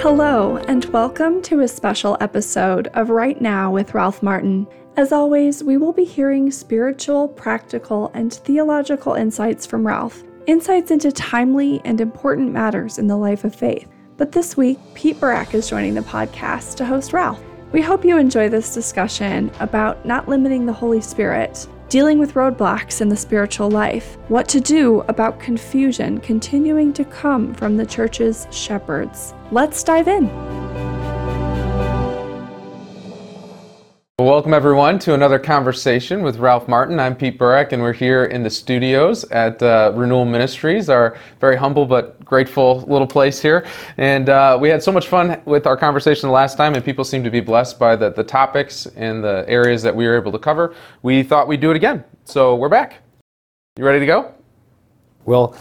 Hello, and welcome to a special episode of Right Now with Ralph Martin. As always, we will be hearing spiritual, practical, and theological insights from Ralph, insights into timely and important matters in the life of faith. But this week, Pete Burak is joining the podcast to host Ralph. We hope you enjoy this discussion about not limiting the Holy Spirit, dealing with roadblocks in the spiritual life, what to do about confusion continuing to come from the church's shepherds. Let's dive in. Well, welcome everyone to another conversation with Ralph Martin. I'm Pete Burak, and we're here in the studios at uh, Renewal Ministries, our very humble but grateful little place here. And uh, we had so much fun with our conversation last time, and people seem to be blessed by the, the topics and the areas that we were able to cover. We thought we'd do it again, so we're back. You ready to go? Well,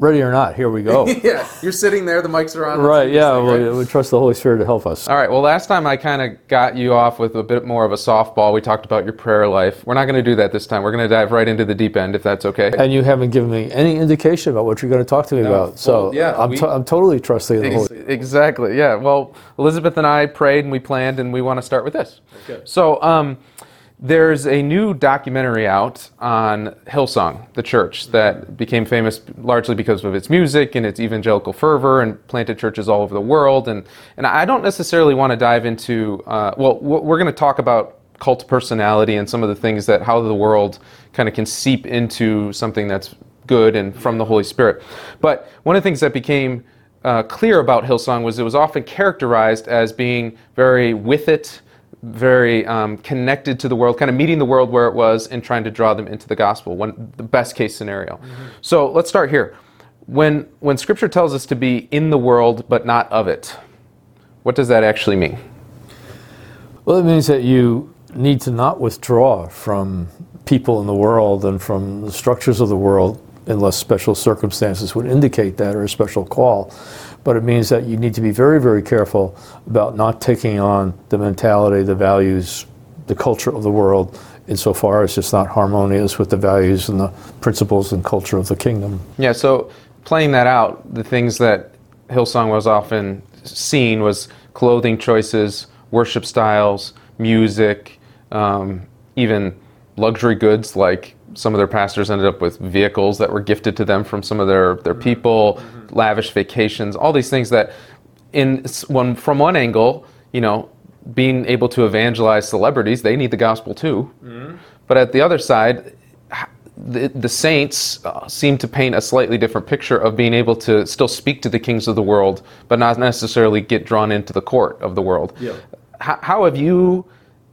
ready or not, here we go. yeah, you're sitting there, the mics are on. right, yeah, we, we trust the Holy Spirit to help us. All right, well, last time I kind of got you off with a bit more of a softball. We talked about your prayer life. We're not going to do that this time. We're going to dive right into the deep end, if that's okay. And you haven't given me any indication about what you're going to talk to me about. So yeah, I'm, we- to- I'm totally trusting in the Holy Ex- exactly, yeah. Well, Elizabeth and I prayed and we planned, and we want to start with this. Okay. So, um, there's a new documentary out on Hillsong, the church, that became famous largely because of its music and its evangelical fervor and planted churches all over the world. And, and I don't necessarily want to dive into, uh, well, we're going to talk about cult personality and some of the things that how the world kind of can seep into something that's good and from the Holy Spirit. But one of the things that became uh, clear about Hillsong was it was often characterized as being very with it, very um, connected to the world, kind of meeting the world where it was and trying to draw them into the gospel. One, the best case scenario. So let's start here. When when Scripture tells us to be in the world but not of it, what does that actually mean? Well, it means that you need to not withdraw from people in the world and from the structures of the world unless special circumstances would indicate that or a special call. But it means that you need to be very, very careful about not taking on the mentality, the values, the culture of the world insofar as it's not harmonious with the values and the principles and culture of the kingdom. Yeah, so playing that out, the things that Hillsong was often seen was clothing choices, worship styles, music, um, even luxury goods like some of their pastors ended up with vehicles that were gifted to them from some of their, their mm-hmm. people, mm-hmm. lavish vacations, all these things that in one from one angle, you know, being able to evangelize celebrities, they need the gospel too. Mm-hmm. But at the other side, the, the saints uh, seem to paint a slightly different picture of being able to still speak to the kings of the world, but not necessarily get drawn into the court of the world. How, how have you?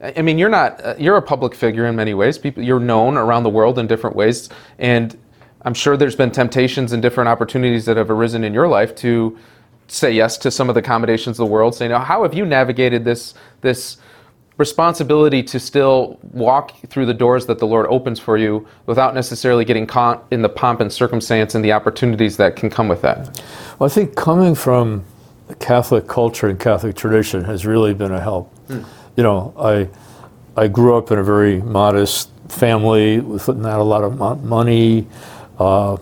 I mean, you're not. Uh, you're a public figure in many ways. People, you're known around the world in different ways, and I'm sure there's been temptations and different opportunities that have arisen in your life to say yes to some of the accommodations of the world. Say, now, how have you navigated this this responsibility to still walk through the doors that the Lord opens for you without necessarily getting caught in the pomp and circumstance and the opportunities that can come with that? Well, I think coming from the Catholic culture and Catholic tradition has really been a help. You know, I I grew up in a very modest family with not a lot of money. Uh,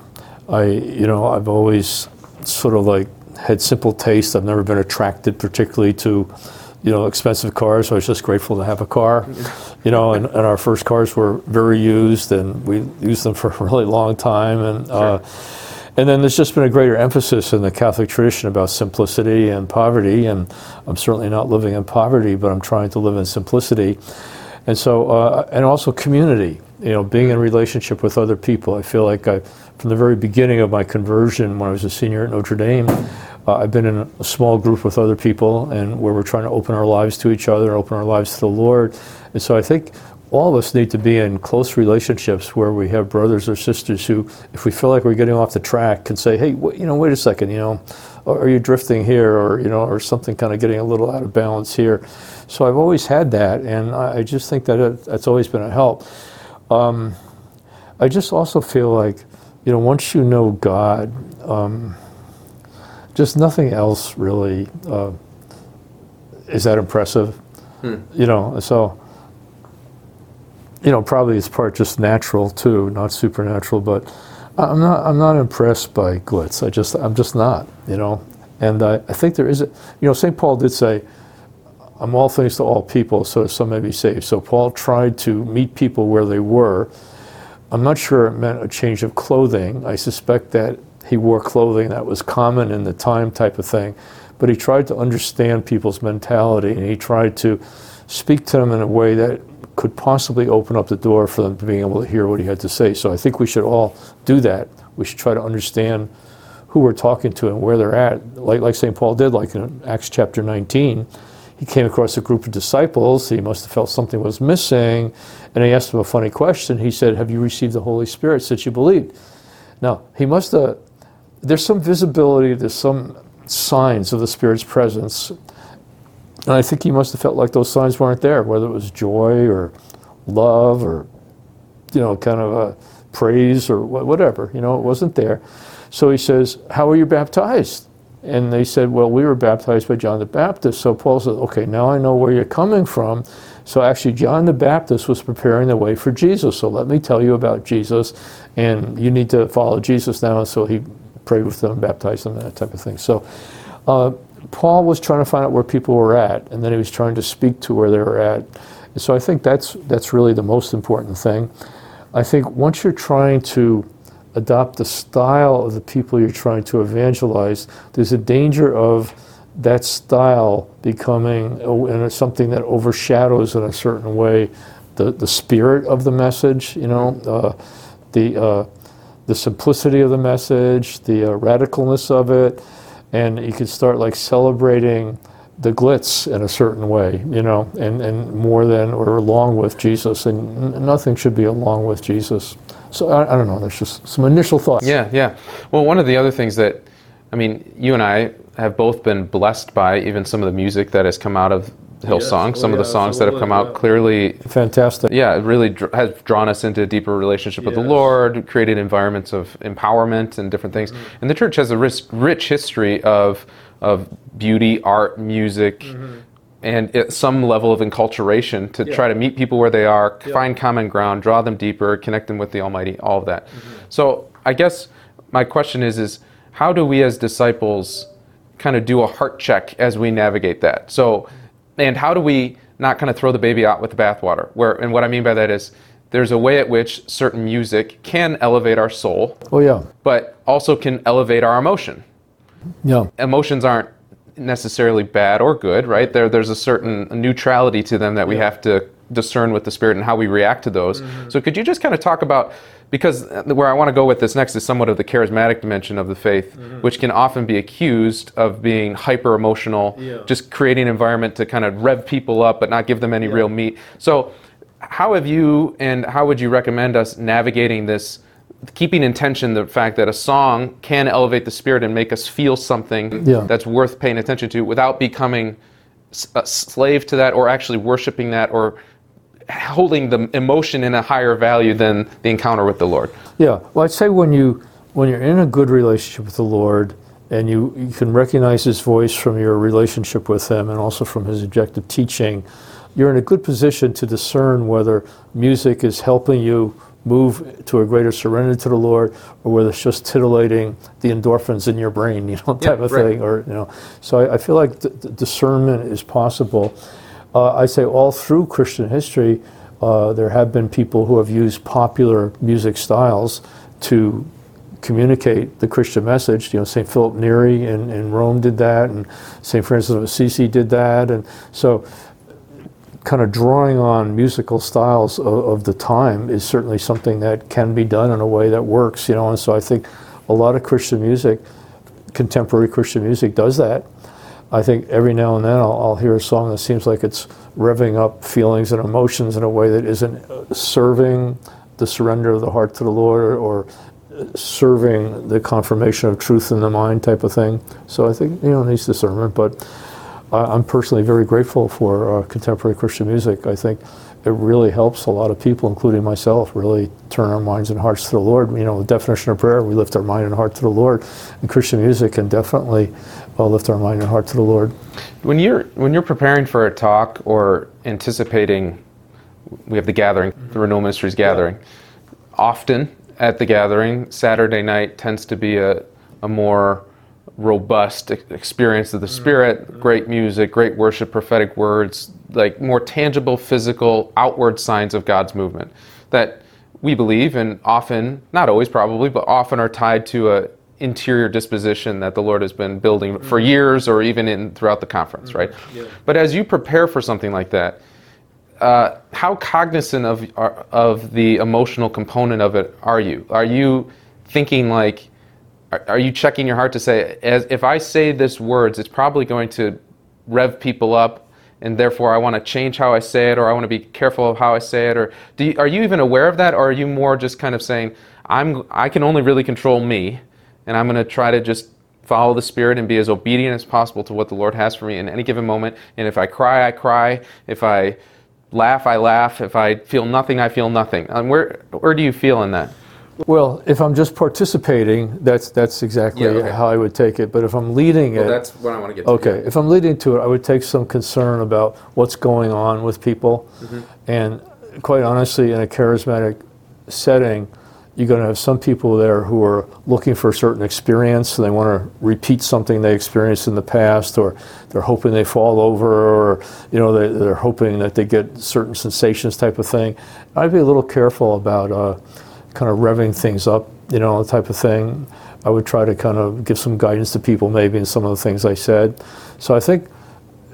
I you know I've always sort of like had simple taste. I've never been attracted particularly to you know expensive cars. So I was just grateful to have a car. You know, and, and our first cars were very used, and we used them for a really long time. And uh, and then there's just been a greater emphasis in the Catholic tradition about simplicity and poverty. And I'm certainly not living in poverty, but I'm trying to live in simplicity. And so, uh, and also community, you know, being in relationship with other people. I feel like I, from the very beginning of my conversion, when I was a senior at Notre Dame, uh, I've been in a small group with other people and where we're trying to open our lives to each other and open our lives to the Lord. And so I think all of us need to be in close relationships where we have brothers or sisters who, if we feel like we're getting off the track, can say, "Hey, wait, you know, wait a second, you know, are you drifting here, or you know, or something kind of getting a little out of balance here." So I've always had that, and I I just think that it, that's always been a help. Um, I just also feel like, you know, once you know God, um, just nothing else really uh, is that impressive. You know, so you know, probably it's part just natural too, not supernatural. But I'm not I'm not impressed by glitz. I just I'm just not. You know, And I, I think there is, a, you know, St. Paul did say, I'm all things to all people, so some may be saved. So Paul tried to meet people where they were. I'm not sure it meant a change of clothing. I suspect that he wore clothing that was common in the time type of thing. But he tried to understand people's mentality and he tried to speak to them in a way that could possibly open up the door for them to being able to hear what he had to say. So I think we should all do that. We should try to understand who we're talking to and where they're at. Like, like St. Paul did, like in Acts chapter 19 he came across a group of disciples. He must have felt something was missing. And he asked them a funny question. He said, Have you received the Holy Spirit since you believed? Now, he must have, there's some visibility, there's some signs of the Spirit's presence. And I think he must have felt like those signs weren't there, whether it was joy or love or, you know, kind of a praise or whatever. You know, it wasn't there. So he says, How were you baptized? And they said, Well, we were baptized by John the Baptist. So Paul said, Okay, now I know where you're coming from. So actually, John the Baptist was preparing the way for Jesus. So let me tell you about Jesus. And you need to follow Jesus now. So he prayed with them, baptized them, that type of thing. So uh, Paul was trying to find out where people were at. And then he was trying to speak to where they were at. And so I think that's, that's really the most important thing. I think once you're trying to adopt the style of the people you're trying to evangelize, there's a danger of that style becoming something that overshadows in a certain way the, the spirit of the message, you know, uh, the, uh, the simplicity of the message, the uh, radicalness of it, and you could start like celebrating the glitz in a certain way, you know, and, and more than or along with Jesus, and nothing should be along with Jesus. So I, I don't know. There's just some initial thoughts. Yeah, yeah. Well, one of the other things that, I mean, you and I have both been blessed by even some of the music that has come out of Hillsong. Yes. Oh, some yeah, of the songs that have come out clearly fantastic. Yeah, it really dr- has drawn us into a deeper relationship yes. with the Lord, created environments of empowerment and different things. Mm-hmm. And the church has a rich, rich history of of beauty, art, music, mm-hmm and some level of enculturation to yeah. try to meet people where they are, yeah. find common ground, draw them deeper, connect them with the Almighty, all of that. Mm-hmm. So I guess my question is is how do we as disciples kind of do a heart check as we navigate that? So and how do we not kind of throw the baby out with the bathwater? Where and what I mean by that is there's a way at which certain music can elevate our soul. Oh yeah. But also can elevate our emotion. Yeah. Emotions aren't necessarily bad or good, right? There, there's a certain neutrality to them that we yeah. have to discern with the Spirit and how we react to those. Mm-hmm. So, could you just kind of talk about because where I want to go with this next is somewhat of the charismatic dimension of the faith, mm-hmm. which can often be accused of being hyper emotional, yeah. just creating an environment to kind of rev people up but not give them any yeah. real meat. So, how have you and how would you recommend us navigating this? keeping in tension the fact that a song can elevate the spirit and make us feel something yeah. that's worth paying attention to without becoming a slave to that or actually worshiping that or holding the emotion in a higher value than the encounter with the Lord. Yeah, well, I'd say when you when you're in a good relationship with the Lord and you, you can recognize His voice from your relationship with Him and also from His objective teaching, you're in a good position to discern whether music is helping you move to a greater surrender to the Lord, or whether it's just titillating the endorphins in your brain, you know, type yeah, of right. thing, or you know. So I, I feel like d- discernment is possible. Uh, I say all through Christian history, uh, there have been people who have used popular music styles to communicate the Christian message. You know, St. Philip Neri in, in Rome did that, and St. Francis of Assisi did that, and so kind of drawing on musical styles of, of, the time is certainly something that can be done in a way that works, you know. And so I think a lot of Christian music, contemporary Christian music, does that. I think every now and then I'll, I'll hear a song that seems like it's revving up feelings and emotions in a way that isn't uh, serving the surrender of the heart to the Lord or, uh, serving the confirmation of truth in the mind type of thing. So I think you know it needs discernment, but I'm personally very grateful for uh, contemporary Christian music. I think it really helps a lot of people, including myself, really turn our minds and hearts to the Lord. You know, the definition of prayer, we lift our mind and heart to the Lord. And Christian music can definitely uh, lift our mind and heart to the Lord. When you're when you're preparing for a talk or anticipating, we have the gathering, mm-hmm. the Renewal Ministries gathering. Yeah. Often at the gathering, Saturday night tends to be a, a more robust experience of the mm-hmm. Spirit, mm-hmm. great music, great worship, prophetic words, like more tangible, physical, outward signs of God's movement that we believe and often, not always probably, but often are tied to a interior disposition that the Lord has been building for mm-hmm. years or even in throughout the conference, right? But as you prepare for something like that, uh, how cognizant of uh, of the emotional component of it are you? Are you thinking like, are, are you checking your heart to say, as if I say this words, it's probably going to rev people up, and therefore I want to change how I say it, or I want to be careful of how I say it, or you, are you even aware of that, or are you more just kind of saying, I'm I can only really control me, and I'm going to try to just follow the Spirit and be as obedient as possible to what the Lord has for me in any given moment. And if I cry, I cry. If I laugh, I laugh. If I feel nothing, I feel nothing. And where where do you feel in that? Well, if I'm just participating, that's that's exactly Yeah, okay. how I would take it. But if I'm leading it, that's what I want to get okay, if I'm leading to it, I would take some concern about what's going on with people. Mm-hmm. And quite honestly, in a charismatic setting, you're going to have some people there who are looking for a certain experience and they want to repeat something they experienced in the past, or they're hoping they fall over, or you know they, they're hoping that they get certain sensations, type of thing. I'd be a little careful about uh, kind of revving things up, you know, type of thing. I would try to kind of give some guidance to people, maybe in some of the things I said. So I think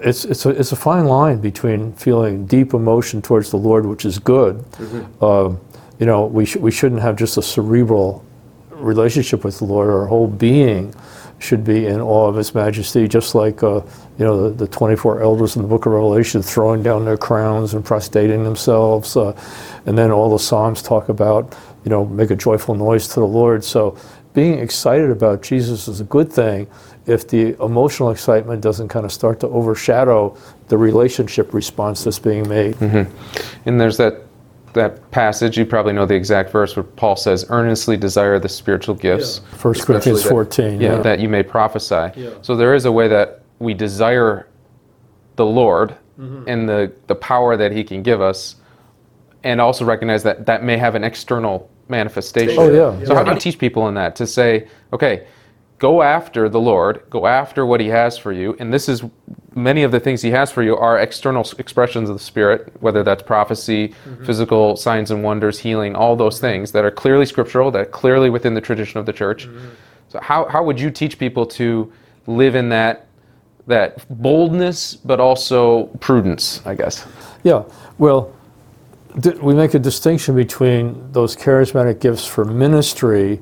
it's it's a, it's a fine line between feeling deep emotion towards the Lord, which is good. Um, you know, we sh- we shouldn't have just a cerebral relationship with the Lord. Our whole being should be in awe of His majesty, just like uh, you know the, the 24 elders in the Book of Revelation throwing down their crowns and prostrating themselves, uh, and then all the Psalms talk about you know make a joyful noise to the Lord. So being excited about Jesus is a good thing if the emotional excitement doesn't kind of start to overshadow the relationship response that's being made. And there's that that passage. You probably know the exact verse where Paul says, "Earnestly desire the spiritual gifts." First especially Corinthians that- 14. yeah, Yeah. that you may prophesy. So there is a way that we desire the Lord mm-hmm. and the the power that He can give us, and also recognize that that may have an external manifestation. Oh, yeah. So how do you teach people in that to say, okay, go after the Lord, go after what He has for you, and this is many of the things He has for you are external expressions of the Spirit, whether that's prophecy, mm-hmm. physical signs and wonders, healing, all those things that are clearly scriptural, that are clearly within the tradition of the church. Mm-hmm. So how how would you teach people to live in that that boldness, but also prudence, I guess? Yeah, well, we make a distinction between those charismatic gifts for ministry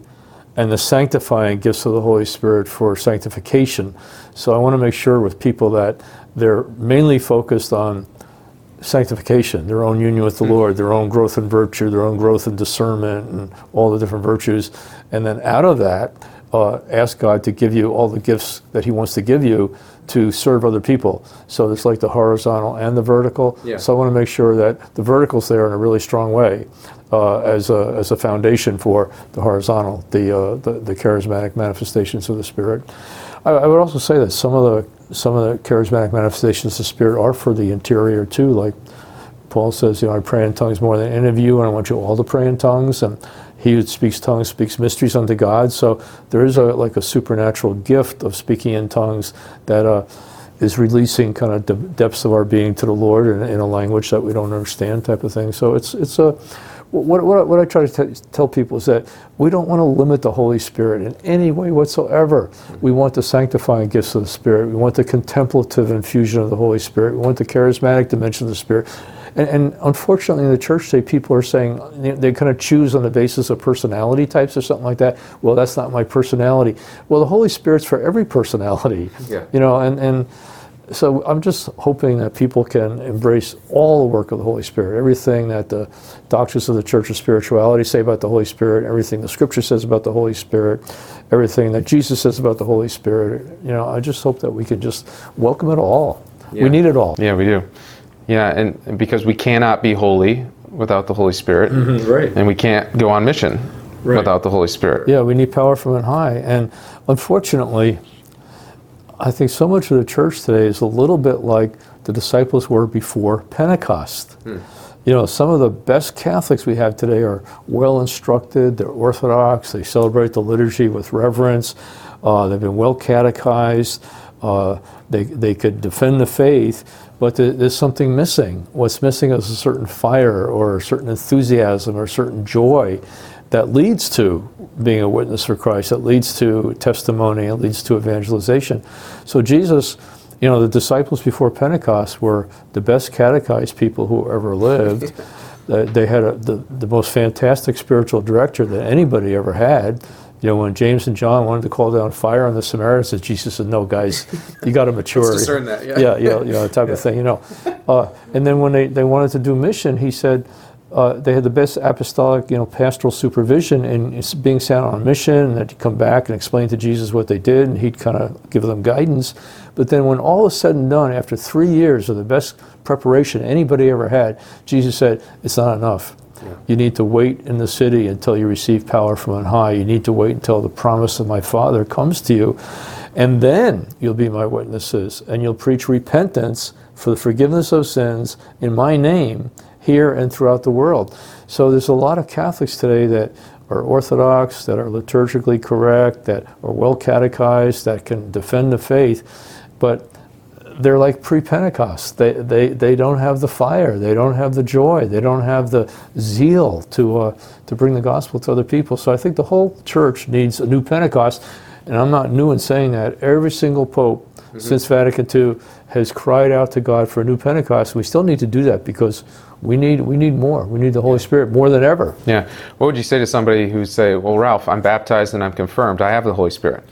and the sanctifying gifts of the Holy Spirit for sanctification. So I want to make sure with people that they're mainly focused on sanctification, their own union with the Lord, their own growth in virtue, their own growth in discernment, and all the different virtues. And then out of that, uh, ask God to give you all the gifts that He wants to give you to serve other people. So it's like the horizontal and the vertical. Yeah. So I want to make sure that the vertical's there in a really strong way uh, as, a, as a foundation for the horizontal, the, uh, the, the charismatic manifestations of the Spirit. I, I would also say that some of the some of the charismatic manifestations of the Spirit are for the interior too. Like Paul says, you know, I pray in tongues more than any of you, and I want you all to pray in tongues. And he who speaks tongues speaks mysteries unto God. So there is a like a supernatural gift of speaking in tongues that uh, is releasing kind of the depths of our being to the Lord in, in a language that we don't understand, type of thing. So it's it's a what, what, what I try to t- tell people is that we don't want to limit the Holy Spirit in any way whatsoever. We want the sanctifying gifts of the Spirit. We want the contemplative infusion of the Holy Spirit. We want the charismatic dimension of the Spirit. And, and unfortunately, in the church today, people are saying they, they kind of choose on the basis of personality types or something like that. Well, that's not my personality. Well, the Holy Spirit's for every personality. Yeah. You know, and, and so I'm just hoping that people can embrace all the work of the Holy Spirit, everything that the doctrines of the Church of Spirituality say about the Holy Spirit, everything the Scripture says about the Holy Spirit, everything that Jesus says about the Holy Spirit. You know, I just hope that we can just welcome it all. Yeah. We need it all. Yeah, we do. Yeah, and, and because we cannot be holy without the Holy Spirit, mm-hmm, Right. and we can't go on mission Right. without the Holy Spirit. Yeah, we need power from on high. And unfortunately, I think so much of the church today is a little bit like the disciples were before Pentecost. You know, some of the best Catholics we have today are well instructed, they're orthodox, they celebrate the liturgy with reverence, uh, they've been well catechized, uh, they, they could defend the faith, but th- there's something missing. What's missing is a certain fire or a certain enthusiasm or a certain joy that leads to being a witness for Christ, that leads to testimony, it leads to evangelization. So Jesus, you know, the disciples before Pentecost were the best catechized people who ever lived. Uh, they had a, the, the most fantastic spiritual director that anybody ever had. You know, when James and John wanted to call down fire on the Samaritans, Jesus said, "No, guys, you got to mature." discern that, yeah. yeah, yeah, you know, type of thing. You know, uh, and then when they, they wanted to do mission, he said uh, they had the best apostolic, you know, pastoral supervision and being sent on a mission, and you come back and explain to Jesus what they did, and he'd kind of give them guidance. But then, when all is said and done, after three years of the best preparation anybody ever had, Jesus said, "It's not enough." You need to wait in the city until you receive power from on high. You need to wait until the promise of my Father comes to you. And then you'll be my witnesses, and you'll preach repentance for the forgiveness of sins in my name here and throughout the world. So there's a lot of Catholics today that are Orthodox, that are liturgically correct, that are well catechized, that can defend the faith, but they're like pre-Pentecost. They, they, they don't have the fire. They don't have the joy. They don't have the zeal to, uh, to bring the gospel to other people. So I think the whole church needs a new Pentecost. And I'm not new in saying that. Every single pope mm-hmm. since Vatican II has cried out to God for a new Pentecost. We still need to do that because we need we need more. We need the Holy Spirit more than ever. Yeah. What would you say to somebody who say, "Well, Ralph, I'm baptized and I'm confirmed. I have the Holy Spirit."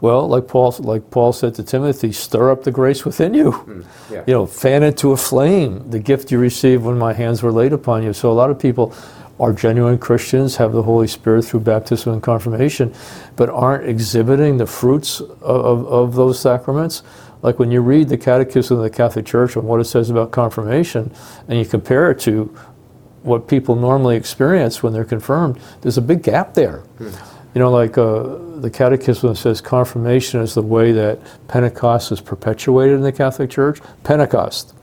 Well, like Paul, like Paul said to Timothy, stir up the grace within you. Mm, yeah. You know, fan it to a flame. The gift you received when my hands were laid upon you. So a lot of people are genuine Christians, have the Holy Spirit through baptism and confirmation, but aren't exhibiting the fruits of, of, of those sacraments. Like when you read the Catechism of the Catholic Church and what it says about confirmation, and you compare it to what people normally experience when they're confirmed, there's a big gap there. Mm. You know, like uh, the Catechism says confirmation is the way that Pentecost is perpetuated in the Catholic Church. Pentecost.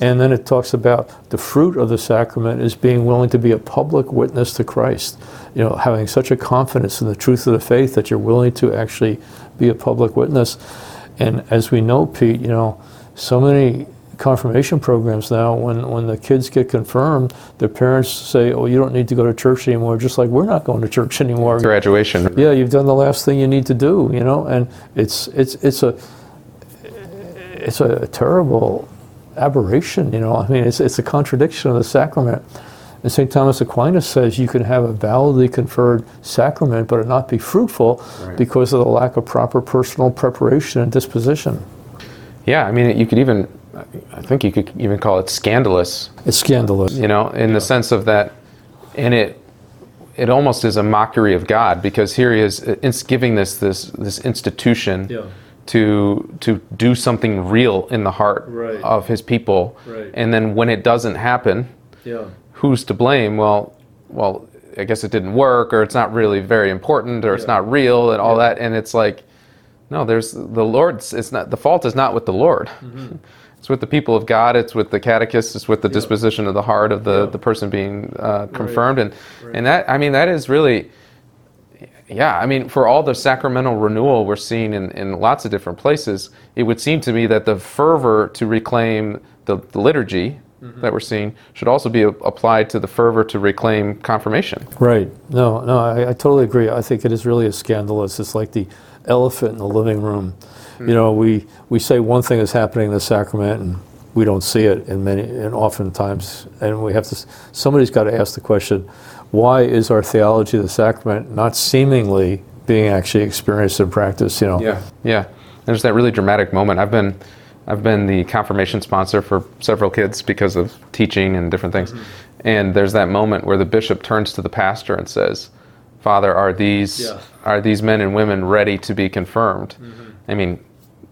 And then it talks about the fruit of the sacrament is being willing to be a public witness to Christ. You know, having such a confidence in the truth of the faith that you're willing to actually be a public witness. And as we know, Pete, you know, so many confirmation programs now, when, when the kids get confirmed, their parents say, oh, you don't need to go to church anymore, just like we're not going to church anymore. Graduation. Yeah, you've done the last thing you need to do, you know, and it's, it's, it's, a, it's a terrible aberration, you know. I mean, it's, it's a contradiction of the sacrament. And St. Thomas Aquinas says you can have a validly conferred sacrament, but it not be fruitful right. because of the lack of proper personal preparation and disposition. Yeah, I mean, you could even I think you could even call it scandalous. It's scandalous. You know, in yeah. the sense of that, and it it almost is a mockery of God because here he is uh, it's giving this this this institution yeah. To to do something real in the heart right. of his people, right. and then when it doesn't happen, yeah. who's to blame? Well, well, I guess it didn't work, or it's not really very important, or it's not real, and all that, and it's like. No, there's the Lord's. It's not the fault is not with the Lord. Mm-hmm. It's with the people of God. It's with the catechist. It's with the disposition of the heart of the, the person being uh, confirmed. Right. And and that I mean that is really, yeah. I mean for all the sacramental renewal we're seeing in, in lots of different places, it would seem to me that the fervor to reclaim the, the liturgy Mm-hmm. that we're seeing should also be a- applied to the fervor to reclaim confirmation. Right. No, no, I, I, totally agree. I think it is really a scandalous. It's like the elephant in the living room. You know, we, we say one thing is happening in the sacrament and we don't see it in many and oftentimes and we have to somebody's got to ask the question why is our theology of the sacrament not seemingly being actually experienced in practice you know yeah yeah there's that really dramatic moment i've been i've been the confirmation sponsor for several kids because of teaching and different things mm-hmm. and there's that moment where the bishop turns to the pastor and says father are these yeah. are these men and women ready to be confirmed mm-hmm. i mean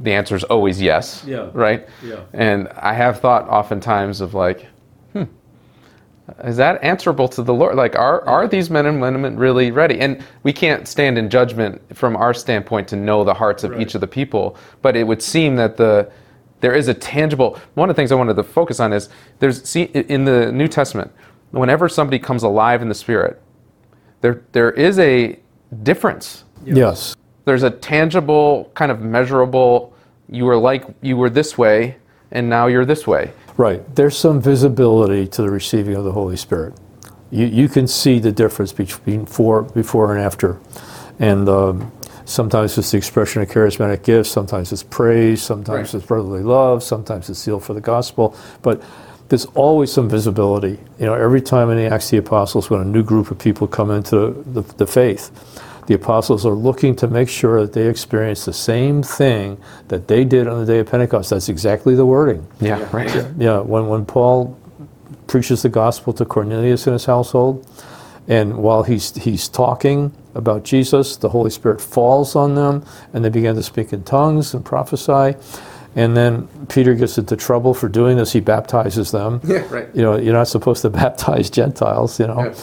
the answer is always yes. Yeah. Right? Yeah. And I have thought oftentimes of like, is that answerable to the Lord? Like, are, are these men and women really ready? And we can't stand in judgment from our standpoint to know the hearts of right. each of the people, but it would seem that the there is a tangible one of the things I wanted to focus on is there's see in the New Testament, whenever somebody comes alive in the spirit, there there is a difference. Yes there's a tangible, kind of measurable, you were like, you were this way, and now you're this way. Right. There's some visibility to the receiving of the Holy Spirit. You, you can see the difference between before, before and after. And um, sometimes it's the expression of charismatic gifts, sometimes it's praise, sometimes Right. it's brotherly love, sometimes it's zeal for the gospel. But there's always some visibility. You know, every time in the Acts of the Apostles, when a new group of people come into the, the faith, the apostles are looking to make sure that they experience the same thing that they did on the day of Pentecost. That's exactly the wording. Yeah, right. Yeah, when, when Paul preaches the gospel to Cornelius and his household, and while he's, he's talking about Jesus, the Holy Spirit falls on them, and they begin to speak in tongues and prophesy. And then Peter gets into trouble for doing this. He baptizes them. Yeah, right. You know, you're not supposed to baptize Gentiles, you know. Yeah.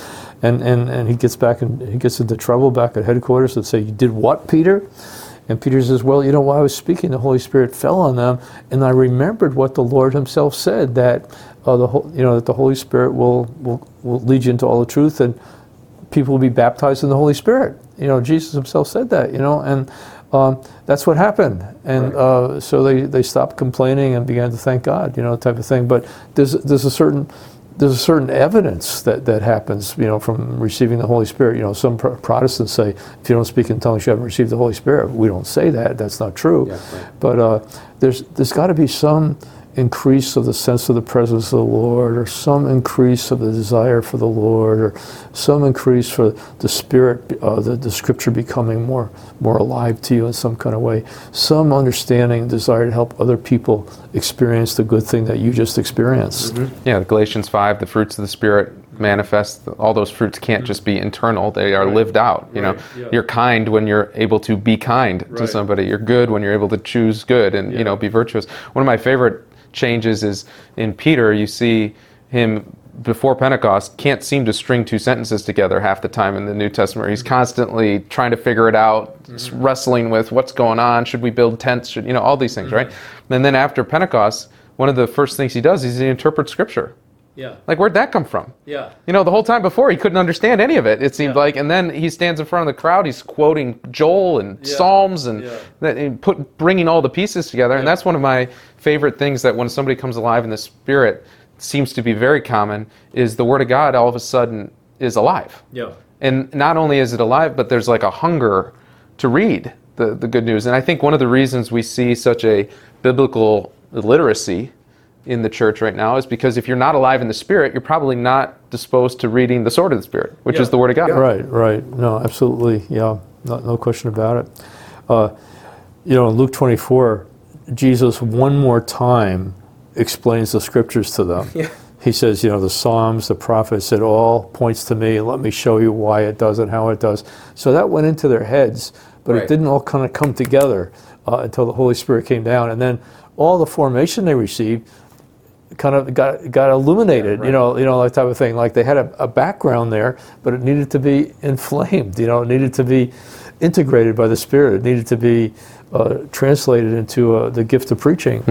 And, and, and he gets back and he gets into trouble back at headquarters and say, You did what, Peter? And Peter says, Well, you know, while I was speaking, the Holy Spirit fell on them, and I remembered what the Lord Himself said that uh, the whole, you know that the Holy Spirit will, will will lead you into all the truth, and people will be baptized in the Holy Spirit. You know, Jesus Himself said that. You know, and um, that's what happened. And Right. uh, so they, they stopped complaining and began to thank God. You know, type of thing. But there's there's a certain there's a certain evidence that, that happens, you know, from receiving the Holy Spirit. You know, some Pro- Protestants say if you don't speak in tongues, you haven't received the Holy Spirit. We don't say that. That's not true. Yeah, right. But uh, there's there's got to be some increase of the sense of the presence of the Lord, or some increase of the desire for the Lord, or some increase for the Spirit, uh, the, the Scripture becoming more more alive to you in some kind of way. Some understanding, desire to help other people experience the good thing that you just experienced. Yeah, Galatians 5, the fruits of the Spirit manifest. All those fruits can't just be internal, they are lived out. You know, Right, yeah. you're kind when you're able to be kind to somebody. You're good when you're able to choose good and, you know, be virtuous. One of my favorite changes is in Peter, you see him before Pentecost can't seem to string two sentences together half the time in the New Testament. He's mm-hmm. constantly trying to figure it out, s- mm-hmm. wrestling with what's going on. Should we build tents? Should you know all these things, right? Mm-hmm. And then after Pentecost, one of the first things he does is he interprets Scripture. Yeah, Like, where'd that come from? yeah, You know, the whole time before he couldn't understand any of it. It seemed Yeah. like, and then he stands in front of the crowd. He's quoting Joel and Yeah. Psalms and, Yeah. and put bringing all the pieces together. And that's one of my favorite things that when somebody comes alive in the Spirit seems to be very common is the Word of God all of a sudden is alive. yeah. And not only is it alive, but there's like a hunger to read the, the good news. And I think one of the reasons we see such a biblical illiteracy in the church right now is because if you're not alive in the Spirit, you're probably not disposed to reading the sword of the Spirit, which Yeah. is the Word of God. Right, right. No, absolutely. Yeah, no, no question about it. Uh, you know, in Luke 24, Jesus one more time explains the scriptures to them. Yeah. He says, you know, the Psalms, the prophets, it all points to me. Let me show you why it does and how it does. So that went into their heads, but Right. it didn't all kind of come together uh, until the Holy Spirit came down. And then all the formation they received kind of got got illuminated, right. you know, you know, that type of thing. Like they had a, a background there, but it needed to be inflamed. You know, it needed to be integrated by the Spirit. It needed to be uh, translated into uh, the gift of preaching.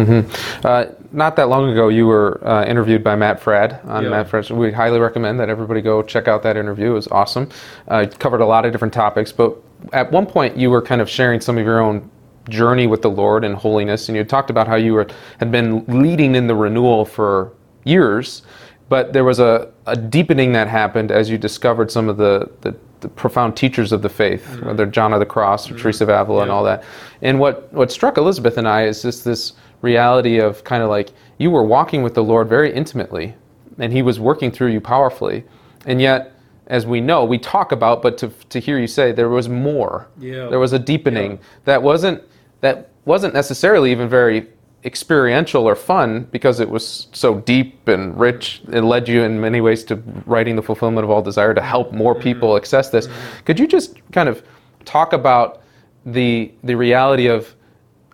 Uh, not that long ago, you were uh, interviewed by Matt Fradd on Yeah. Matt Fradd. We highly recommend that everybody go check out that interview. It was awesome. Uh, it covered a lot of different topics, but at one point, you were kind of sharing some of your own journey with the Lord and holiness, and you talked about how you were had been leading in the renewal for years, but there was a, a deepening that happened as you discovered some of the, the, the profound teachers of the faith, mm-hmm. whether John of the Cross or mm-hmm. Teresa of Avila and all that. And what, what struck Elizabeth and I is just this reality of kind of like you were walking with the Lord very intimately, and He was working through you powerfully. And yet, as we know, we talk about, but to, to hear you say there was more. Yeah. There was a deepening that wasn't that wasn't necessarily even very experiential or fun because it was so deep and rich. It led you in many ways to writing the fulfillment of all desire to help more mm-hmm. people access this. Mm-hmm. Could you just kind of talk about the the reality of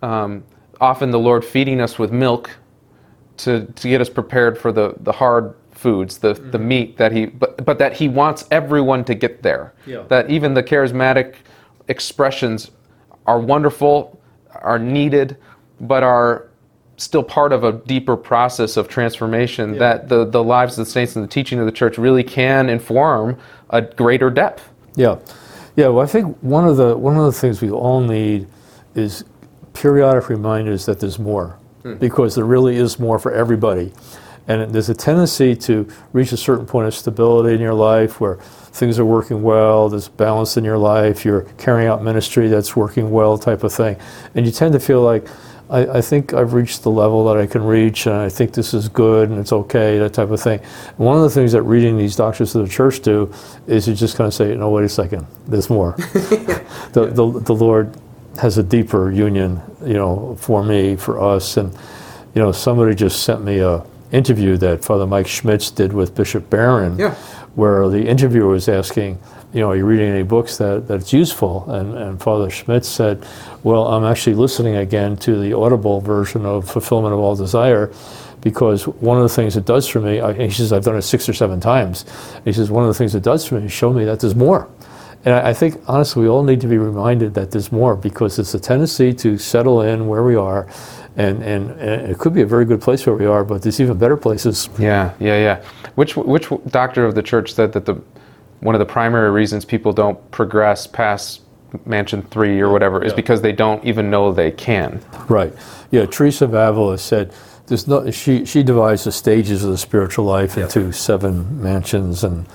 um, often the Lord feeding us with milk to, to get us prepared for the, the hard foods, the, the mm-hmm. meat that he but, but that he wants everyone to get there. Yeah. That even the charismatic expressions are wonderful, are needed, but are still part of a deeper process of transformation that the, the lives of the saints and the teaching of the church really can inform a greater depth. Yeah, Yeah, well, I think one of the one of the things we all need is periodic reminders that there's more, hmm. because there really is more for everybody, and there's a tendency to reach a certain point of stability in your life where things are working well, there's balance in your life, you're carrying out ministry that's working well, type of thing, and you tend to feel like. I, I think I've reached the level that I can reach, and I think this is good and it's okay, that type of thing. And one of the things that reading these doctors of the church do is you just kind of say, no, wait a second, there's more. the, the, the Lord has a deeper union, you know, for me, for us. And, you know, somebody just sent me a interview that Father Mike Schmitz did with Bishop Barron, Yeah. where the interviewer was asking, you know, are you reading any books that, that's useful? And, and Father Schmitz said, well, I'm actually listening again to the audible version of Fulfillment of All Desire because one of the things it does for me, I, he says, I've done it six or seven times. He says, one of the things it does for me is show me that there's more. And I, I think, honestly, we all need to be reminded that there's more because it's a tendency to settle in where we are. And, and, and it could be a very good place where we are, but there's even better places. Yeah, yeah, yeah. Which which doctor of the church said that the one of the primary reasons people don't progress past mansion three or whatever is because they don't even know they can. Right. Yeah, Teresa of Avila said there's no she she divides the stages of the spiritual life into seven mansions and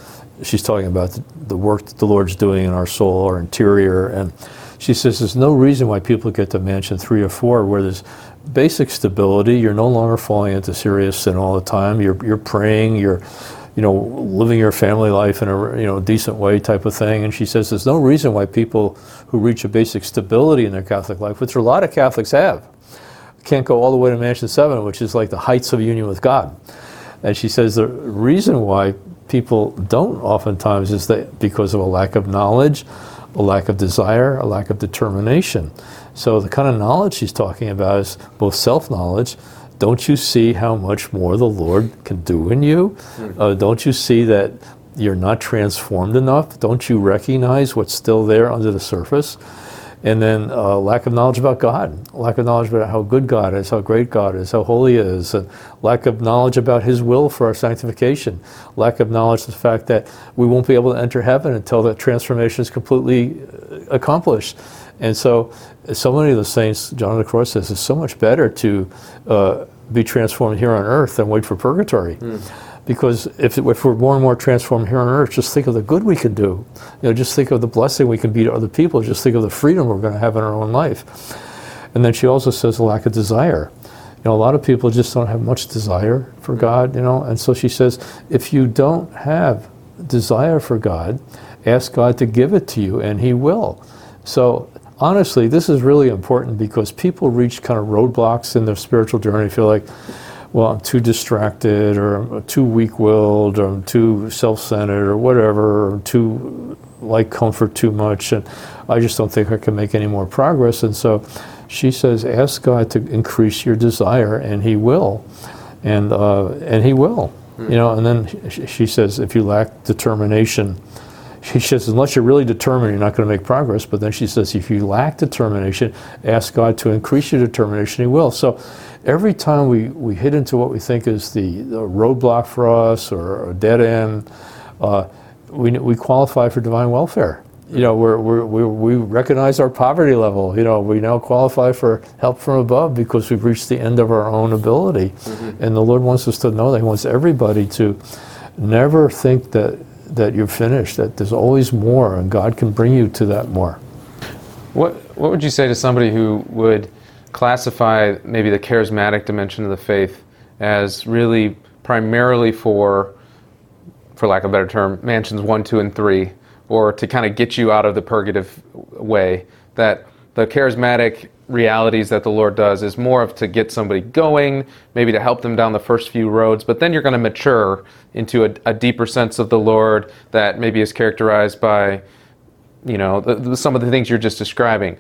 she's talking about the, work that the Lord's doing in our soul, our interior and she says there's no reason why people get to mansion 3 or 4 where there's basic stability, you're no longer falling into serious sin all the time. You're you're praying, you're you know, living your family life in a you know decent way type of thing. And she says there's no reason why people who reach a basic stability in their Catholic life, which a lot of Catholics have, can't go all the way to Mansion 7, which is like the heights of union with God. And she says the reason why people don't oftentimes is that because of a lack of knowledge, a lack of desire, a lack of determination. So the kind of knowledge she's talking about is both self-knowledge. Don't you see how much more the Lord can do in you? Uh, don't you see that you're not transformed enough? Don't you recognize what's still there under the surface? And then uh, lack of knowledge about God, lack of knowledge about how good God is, how great God is, how holy He is, and lack of knowledge about His will for our sanctification, lack of knowledge of the fact that we won't be able to enter heaven until that transformation is completely uh, accomplished. And so, so many of the saints, John of the Cross says, it's so much better to uh, be transformed here on earth than wait for purgatory. Because if, if we're more and more transformed here on earth, just think of the good we can do. You know, just think of the blessing we can be to other people. Just think of the freedom we're going to have in our own life. And then she also says a lack of desire. You know, a lot of people just don't have much desire for God, you know. And so she says, if you don't have desire for God, ask God to give it to you, and He will. So honestly, this is really important because people reach kind of roadblocks in their spiritual journey. Feel like, well, I'm too distracted, or I'm too weak-willed, or I'm too self-centered, or whatever, or I'm too like comfort too much, and I just don't think I can make any more progress. And so, she says, ask God to increase your desire, and He will, and uh, and He will, you know. And then she says, if you lack determination, she says, unless you're really determined, you're not going to make progress. But then she says, if you lack determination, ask God to increase your determination, He will. So every time we, we hit into what we think is the, the roadblock for us or a dead end, uh, we, we qualify for divine welfare. You know, we're, we're, we we recognize our poverty level. You know, we now qualify for help from above because we've reached the end of our own ability. And the Lord wants us to know that He wants everybody to never think that that you're finished, that there's always more, and God can bring you to that more. What what would you say to somebody who would classify maybe the charismatic dimension of the faith as really primarily for for lack of a better term, mansions one, two, and three, or to kind of get you out of the purgative way, that the charismatic realities that the Lord does is more of to get somebody going, maybe to help them down the first few roads, but then you're going to mature into a, a deeper sense of the Lord that maybe is characterized by you know, the, the, some of the things you're just describing.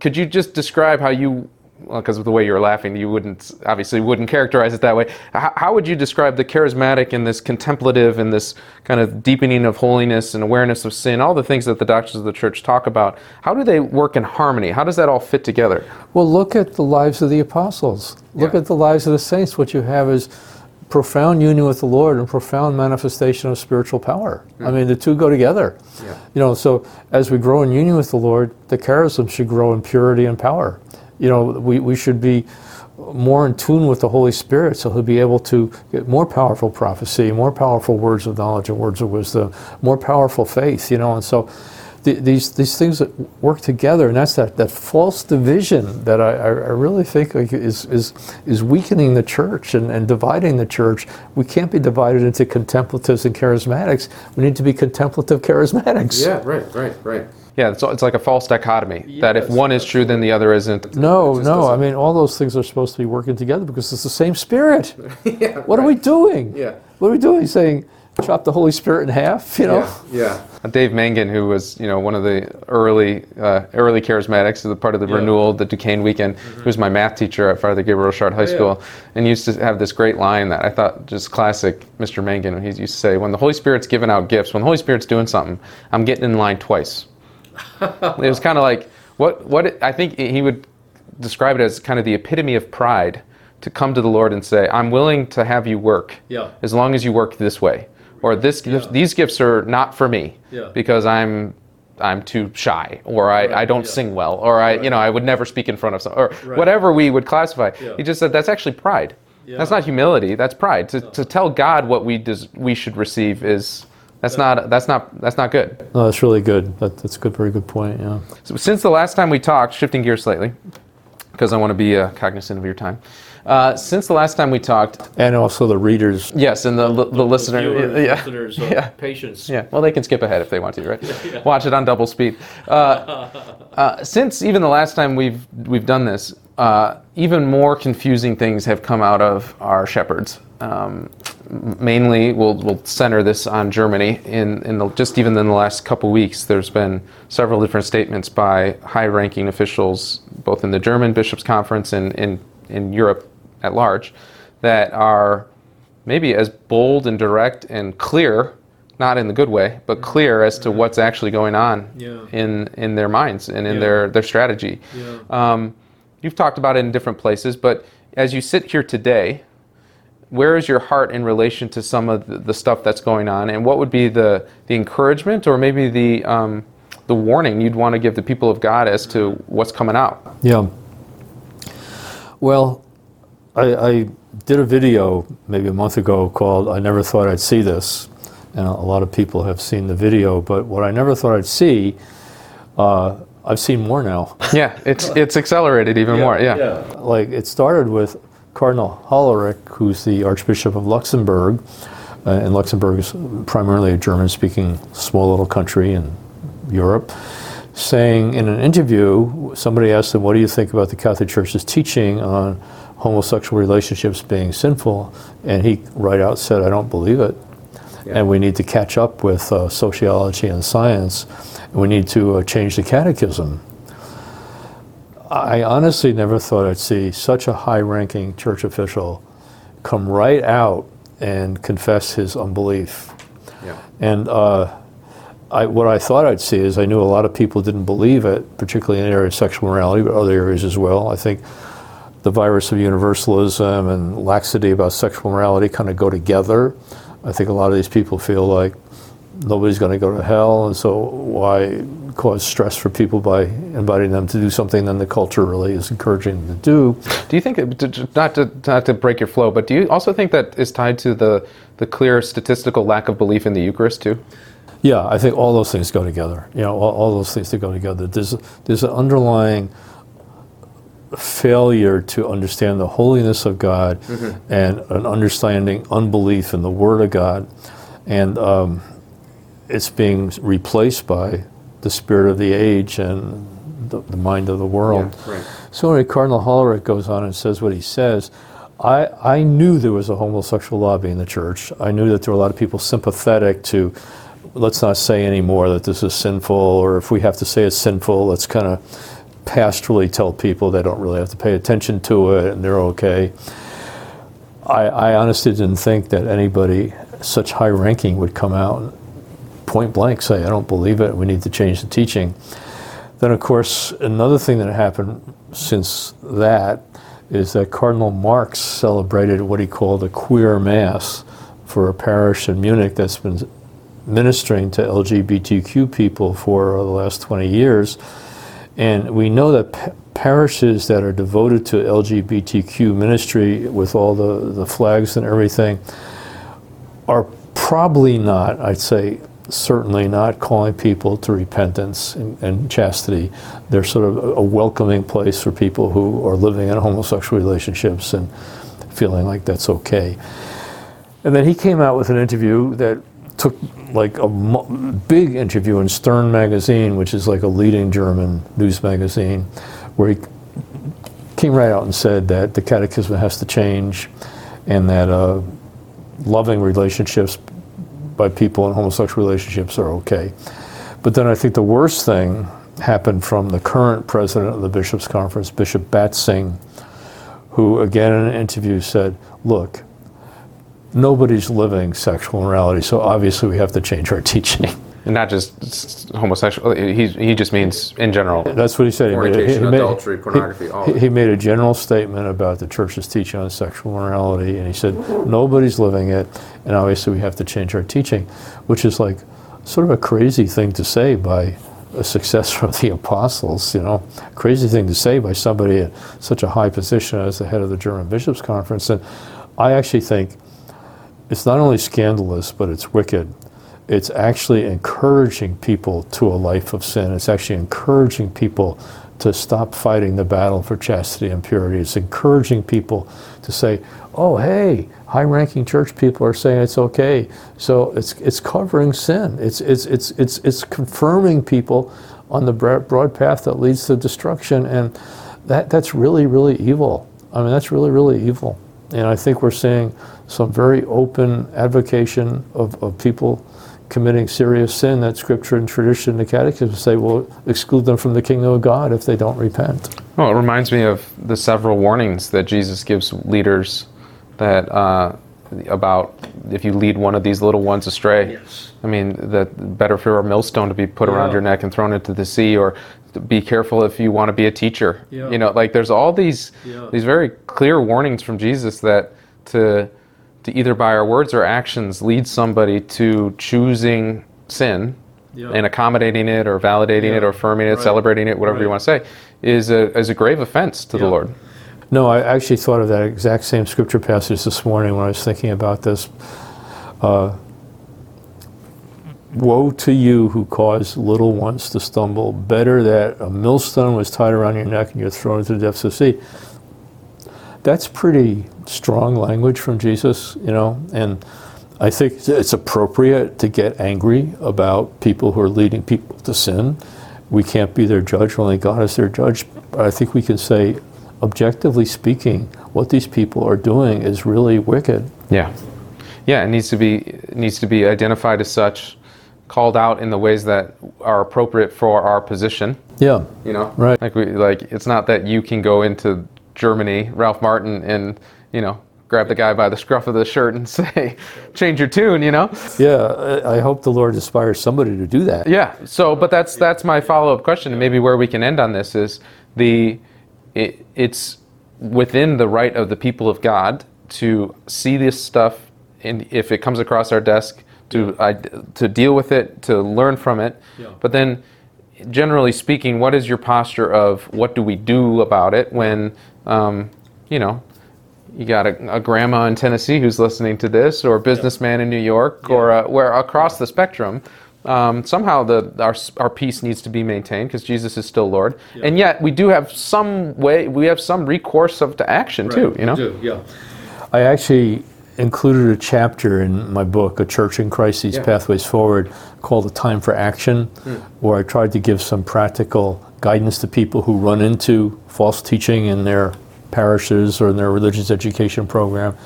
Could you just describe how you, well, because of the way you're laughing, you wouldn't, obviously wouldn't characterize it that way. How, how would you describe the charismatic and this contemplative and this kind of deepening of holiness and awareness of sin, all the things that the doctors of the church talk about? How do they work in harmony? How does that all fit together? Well, look at the lives of the apostles. Look Yeah. at the lives of the saints. What you have is profound union with the Lord and profound manifestation of spiritual power. I mm. mean, the two go together. Yeah. You know, so as we grow in union with the Lord, the charism should grow in purity and power. You know, we, we should be more in tune with the Holy Spirit so he'll be able to get more powerful prophecy, more powerful words of knowledge and words of wisdom, more powerful faith, you know, and so th- these these things that work together, and that's that, that false division that I, I I really think is, is is weakening the church and, and dividing the church. We can't be divided into contemplatives and charismatics. We need to be contemplative charismatics. Yeah, right, right, right. Yeah, it's, it's like a false dichotomy that if one is true, then the other isn't. No, no. I doesn't- mean, all those things are supposed to be working together because it's the same spirit. yeah, What are we doing? Yeah. What are we doing? Saying chop the Holy Spirit in half? You know? Yeah, yeah. Dave Mangan, who was you know one of the early uh, early charismatics, the part of the Yeah. Mm-hmm. renewal, the Duquesne weekend, he was my math teacher at Father Gabriel Richard High yeah. School, and used to have this great line that I thought just classic, Mr. Mangan. He used to say, "When the Holy Spirit's giving out gifts, when the Holy Spirit's doing something, I'm getting in line twice." it was kind of like what what it, I think he would describe it as kind of the epitome of pride to come to the Lord and say, "I'm willing to have you work, Yeah. as long as you work this way." Or this, these gifts are not for me Yeah. because I'm I'm too shy, or I, I don't yeah. sing well, or I you know I would never speak in front of some, or Right. whatever we would classify. Yeah. He just said that's actually pride. That's not humility. That's pride. To, to tell God what we des- we should receive is that's not that's not that's not good. No, that's really good. That, that's a good, very good point. Yeah. So since the last time we talked, shifting gears slightly, because I want to be uh, cognizant of your time. Uh, since the last time we talked, And also the readers. yes, and the the, listener, yeah, listeners, yeah. patience. Yeah, well, they can skip ahead if they want to, right? Watch it on double speed. Uh, uh, since even the last time we've we've done this, uh, even more confusing things have come out of our shepherds. Um, m- mainly, we'll we'll center this on Germany. In in the, just even in the last couple weeks, there's been several different statements by high-ranking officials, both in the German bishops' conference and in in Europe at large, that are maybe as bold and direct and clear, not in the good way, but clear as to what's actually going on Yeah. in in their minds and in Yeah. their their strategy. Yeah. Um, you've talked about it in different places, but as you sit here today, where is your heart in relation to some of the, the stuff that's going on, and what would be the the encouragement or maybe the um, the warning you'd want to give the people of God as to what's coming out? Yeah. Well, I, I did a video maybe a month ago called I Never Thought I'd See This. And a lot of people have seen the video, but what I never thought I'd see, uh, I've seen more now. Yeah, it's it's accelerated even more. Yeah. Like it started with Cardinal Hollerich, who's the Archbishop of Luxembourg, uh, and Luxembourg is primarily a German-speaking small little country in Europe, saying in an interview, somebody asked him, "What do you think about the Catholic Church's teaching on homosexual relationships being sinful?" And he right out said, "I don't believe it." And we need to catch up with uh, sociology and science. And we need to uh, change the catechism. I honestly never thought I'd see such a high ranking church official come right out and confess his unbelief. Yeah. And uh, I, what I thought I'd see is I knew a lot of people didn't believe it, particularly in the area of sexual morality, but other areas as well. I think the virus of universalism and laxity about sexual morality kind of go together. I think a lot of these people feel like nobody's going to go to hell, and so why cause stress for people by inviting them to do something that the culture really is encouraging them to do? Do you think, it- to- to- not to, not to break your flow, but do you also think that is tied to the, the clear statistical lack of belief in the Eucharist too? Yeah, I think all those things go together. You know, all, all those things that go together. There's there's an underlying failure to understand the holiness of God and an understanding unbelief in the Word of God, and um, it's being replaced by the spirit of the age and the, the mind of the world. right. So anyway, Cardinal Hollerich goes on and says what he says. I, I knew there was a homosexual lobby in the church. I knew that there were a lot of people sympathetic to, let's not say anymore that this is sinful, or if we have to say it's sinful, let's kind of pastorally tell people they don't really have to pay attention to it and they're okay. I, I honestly didn't think that anybody such high ranking would come out point blank say, I don't believe it, we need to change the teaching. Then, of course, another thing that happened since that is that Cardinal Marx celebrated what he called a queer mass for a parish in Munich that's been ministering to LGBTQ people for the last 20 years. And we know that pa- parishes that are devoted to LGBTQ ministry with all the, the flags and everything are probably not, I'd say, certainly not calling people to repentance and, and, chastity. They're sort of a welcoming place for people who are living in homosexual relationships and feeling like that's okay. And then he came out with an interview that took like a big interview in Stern magazine, which is like a leading German news magazine, where he came right out and said that the catechism has to change and that uh, loving relationships by people in homosexual relationships are okay. But then I think the worst thing happened from the current president of the Bishops' Conference, Bishop Bätzing, who again in an interview said, look, nobody's living sexual morality, so obviously we have to change our teaching. And not just homosexual. He, he just means in general. That's what he said. Fornication, he made, he adultery, made, pornography. He, he, he, made a general statement about the church's teaching on sexual morality, and he said nobody's living it, and obviously we have to change our teaching, which is like sort of a crazy thing to say by a successor of the apostles. You know, crazy thing to say by somebody at such a high position as the head of the German Bishops' Conference. And I actually think it's not only scandalous, but it's wicked it's actually encouraging people to a life of sin. It's actually encouraging people to stop fighting the battle for chastity and purity. It's encouraging people to say, oh, hey, high ranking church people are saying it's okay. So it's, it's covering sin. It's, it's, it's, it's, it's confirming people on the broad path that leads to destruction. And that, that's really, really evil. I mean, that's really, really evil. And I think we're seeing some very open advocation of, of people committing serious sin that scripture and tradition and the catechism say will exclude them from the kingdom of God if they don't repent. Well, it reminds me of the several warnings that Jesus gives leaders that uh, about if you lead one of these little ones astray. Yes. I mean, that better for a millstone to be put yeah. around your neck and thrown into the sea, or be careful if you want to be a teacher. Yeah. You know, like there's all these yeah. these very clear warnings from Jesus that to to either by our words or actions lead somebody to choosing sin yeah. and accommodating it or validating yeah. it or affirming it, right. celebrating it, whatever right. you want to say, is a, is a grave offense to yeah. the Lord. No, I actually thought of that exact same scripture passage this morning when I was thinking about this. Uh, Woe to you who cause little ones to stumble. Better that a millstone was tied around your neck and you're thrown into the depths of the sea. That's pretty strong language from Jesus, you know, and I think it's appropriate to get angry about people who are leading people to sin. We can't be their judge, only God is their judge. But I think we can say, objectively speaking, what these people are doing is really wicked. Yeah. Yeah, it needs to be it needs to be identified as such, called out in the ways that are appropriate for our position. Yeah. You know? Right. Like we like it's not that you can go into Germany, Ralph Martin and you know, grab the guy by the scruff of the shirt and say, change your tune, you know? Yeah, I hope the Lord inspires somebody to do that. Yeah. So, but that's that's my follow-up question, and maybe where we can end on this is the it, it's within the right of the people of God to see this stuff, and if it comes across our desk, to I, to deal with it, to learn from it, yeah. but then. Generally speaking, what is your posture of what do we do about it when, um, you know, you got a, a, grandma in Tennessee who's listening to this, or a businessman in New York, yeah. or uh, where across the spectrum, um, somehow the our our peace needs to be maintained because Jesus is still Lord, yeah. and yet we do have some way, we have some recourse of to action right. too. You know, do, yeah. I actually included a chapter in my book, A Church in Crisis yeah. Pathways Forward, called "The Time for Action, mm. where I tried to give some practical guidance to people who run into false teaching in their parishes or in their religious education program.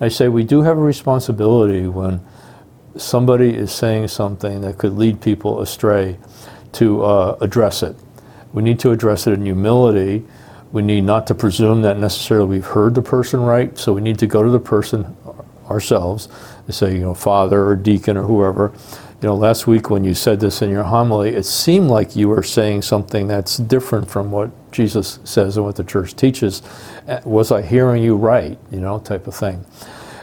I say we do have a responsibility when somebody is saying something that could lead people astray to uh, address it. We need to address it in humility. We need not to presume that necessarily we've heard the person right, so we need to go to the person ourselves and say, you know, father or deacon or whoever, you know, last week when you said this in your homily, it seemed like you were saying something that's different from what Jesus says and what the church teaches. Uh, Was I hearing you right? You know, type of thing.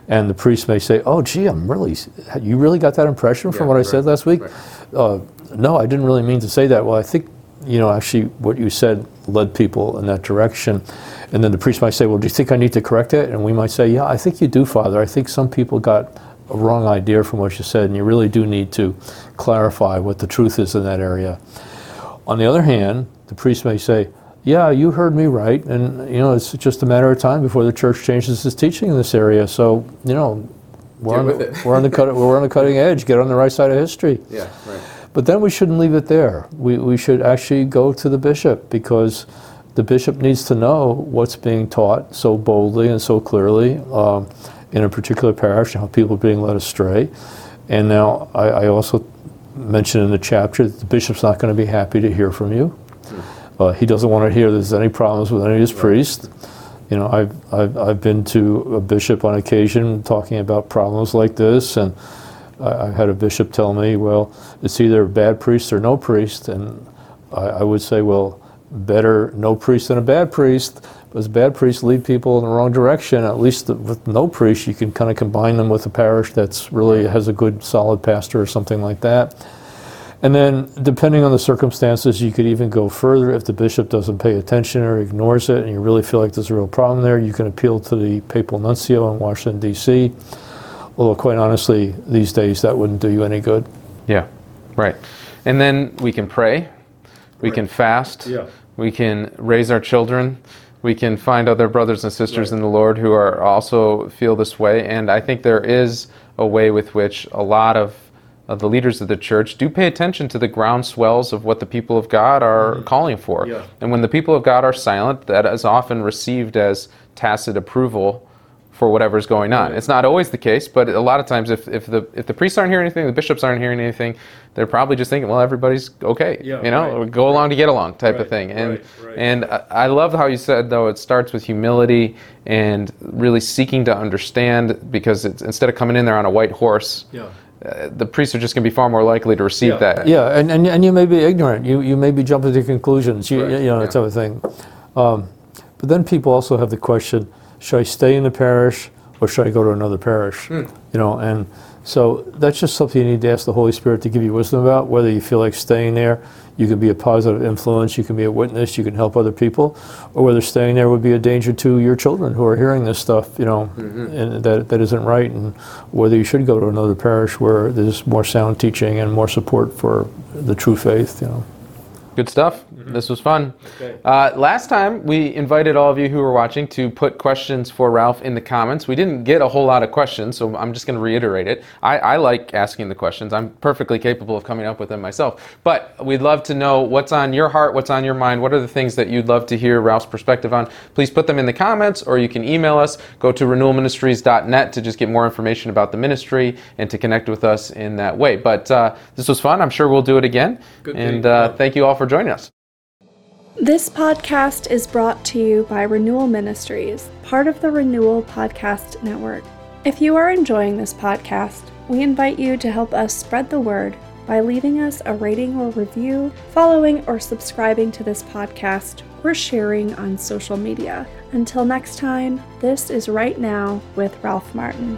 And the priest may say, "Oh, gee, I'm really. You really got that impression from Yeah, what I right, said last week." right. Uh, no, I didn't really mean to say that. Well, I think you know actually what you said led people in that direction. And then the priest might say, "Well, do you think I need to correct it?" And we might say, "Yeah, I think you do, Father. I think some people got a wrong idea from what you said, and you really do need to clarify what the truth is in that area." On the other hand, the priest may say, "Yeah, you heard me right, and you know it's just a matter of time before the church changes its teaching in this area. So you know, we're, on the, we're on the cut, we're on the cutting edge. Get on the right side of history." Yeah, right. But then we shouldn't leave it there. We, we should actually go to the bishop because the bishop needs to know what's being taught so boldly and so clearly um, in a particular parish and how people are being led astray. And now I, I also mentioned in the chapter that the bishop's not going to be happy to hear from you. Uh, he doesn't want to hear there's any problems with any of his priests. You know, I've, I've, I've been to a bishop on occasion talking about problems like this, and I, I had a bishop tell me, well, it's either a bad priest or no priest, and I, I would say, well, better no priest than a bad priest, because bad priests lead people in the wrong direction. At least with no priest, you can kind of combine them with a parish that's really has a good, solid pastor or something like that. And then, depending on the circumstances, you could even go further. If the bishop doesn't pay attention or ignores it, and you really feel like there's a real problem there, you can appeal to the papal nuncio in Washington, D.C. Although, quite honestly, these days that wouldn't do you any good. Yeah, right. And then we can pray, we can fast, Yeah. we can raise our children, we can find other brothers and sisters in the Lord who are also feel this way. And I think there is a way with which a lot of, of the leaders of the church do pay attention to the groundswells of what the people of God are mm-hmm. calling for. Yeah. And when the people of God are silent, that is often received as tacit approval for whatever's going on. It's not always the case, but a lot of times, if, if the if the priests aren't hearing anything, the bishops aren't hearing anything, they're probably just thinking, well, everybody's okay. Yeah, you know, right. go along to get along type Right, of thing. And right, right. and I, I love how you said though it starts with humility and really seeking to understand because it's, instead of coming in there on a white horse, Yeah. uh, the priests are just going to be far more likely to receive that. Yeah, and, and, and you may be ignorant. You, you may be jumping to conclusions, you, Right, you know, yeah. that type of thing. Um, but then people also have the question should I stay in the parish or should I go to another parish? Hmm. You know, and so that's just something you need to ask the Holy Spirit to give you wisdom about, whether you feel like staying there. You can be a positive influence, you can be a witness, you can help other people, or whether staying there would be a danger to your children who are hearing this stuff, you know, Mm-hmm. and that, that isn't right, and whether you should go to another parish where there's more sound teaching and more support for the true faith, you know. Good stuff. This was fun. Uh, last time, we invited all of you who were watching to put questions for Ralph in the comments. We didn't get a whole lot of questions, so I'm just going to reiterate it. I, I like asking the questions. I'm perfectly capable of coming up with them myself. But we'd love to know what's on your heart, what's on your mind, what are the things that you'd love to hear Ralph's perspective on. Please put them in the comments, or you can email us. Go to renewalministries.net to just get more information about the ministry and to connect with us in that way. But uh, this was fun. I'm sure we'll do it again. and uh, thank you all for joining us. This podcast is brought to you by Renewal Ministries, part of the Renewal Podcast Network. If you are enjoying this podcast, we invite you to help us spread the word by leaving us a rating or review, following or subscribing to this podcast, or sharing on social media. Until next time, this is Right Now with Ralph Martin.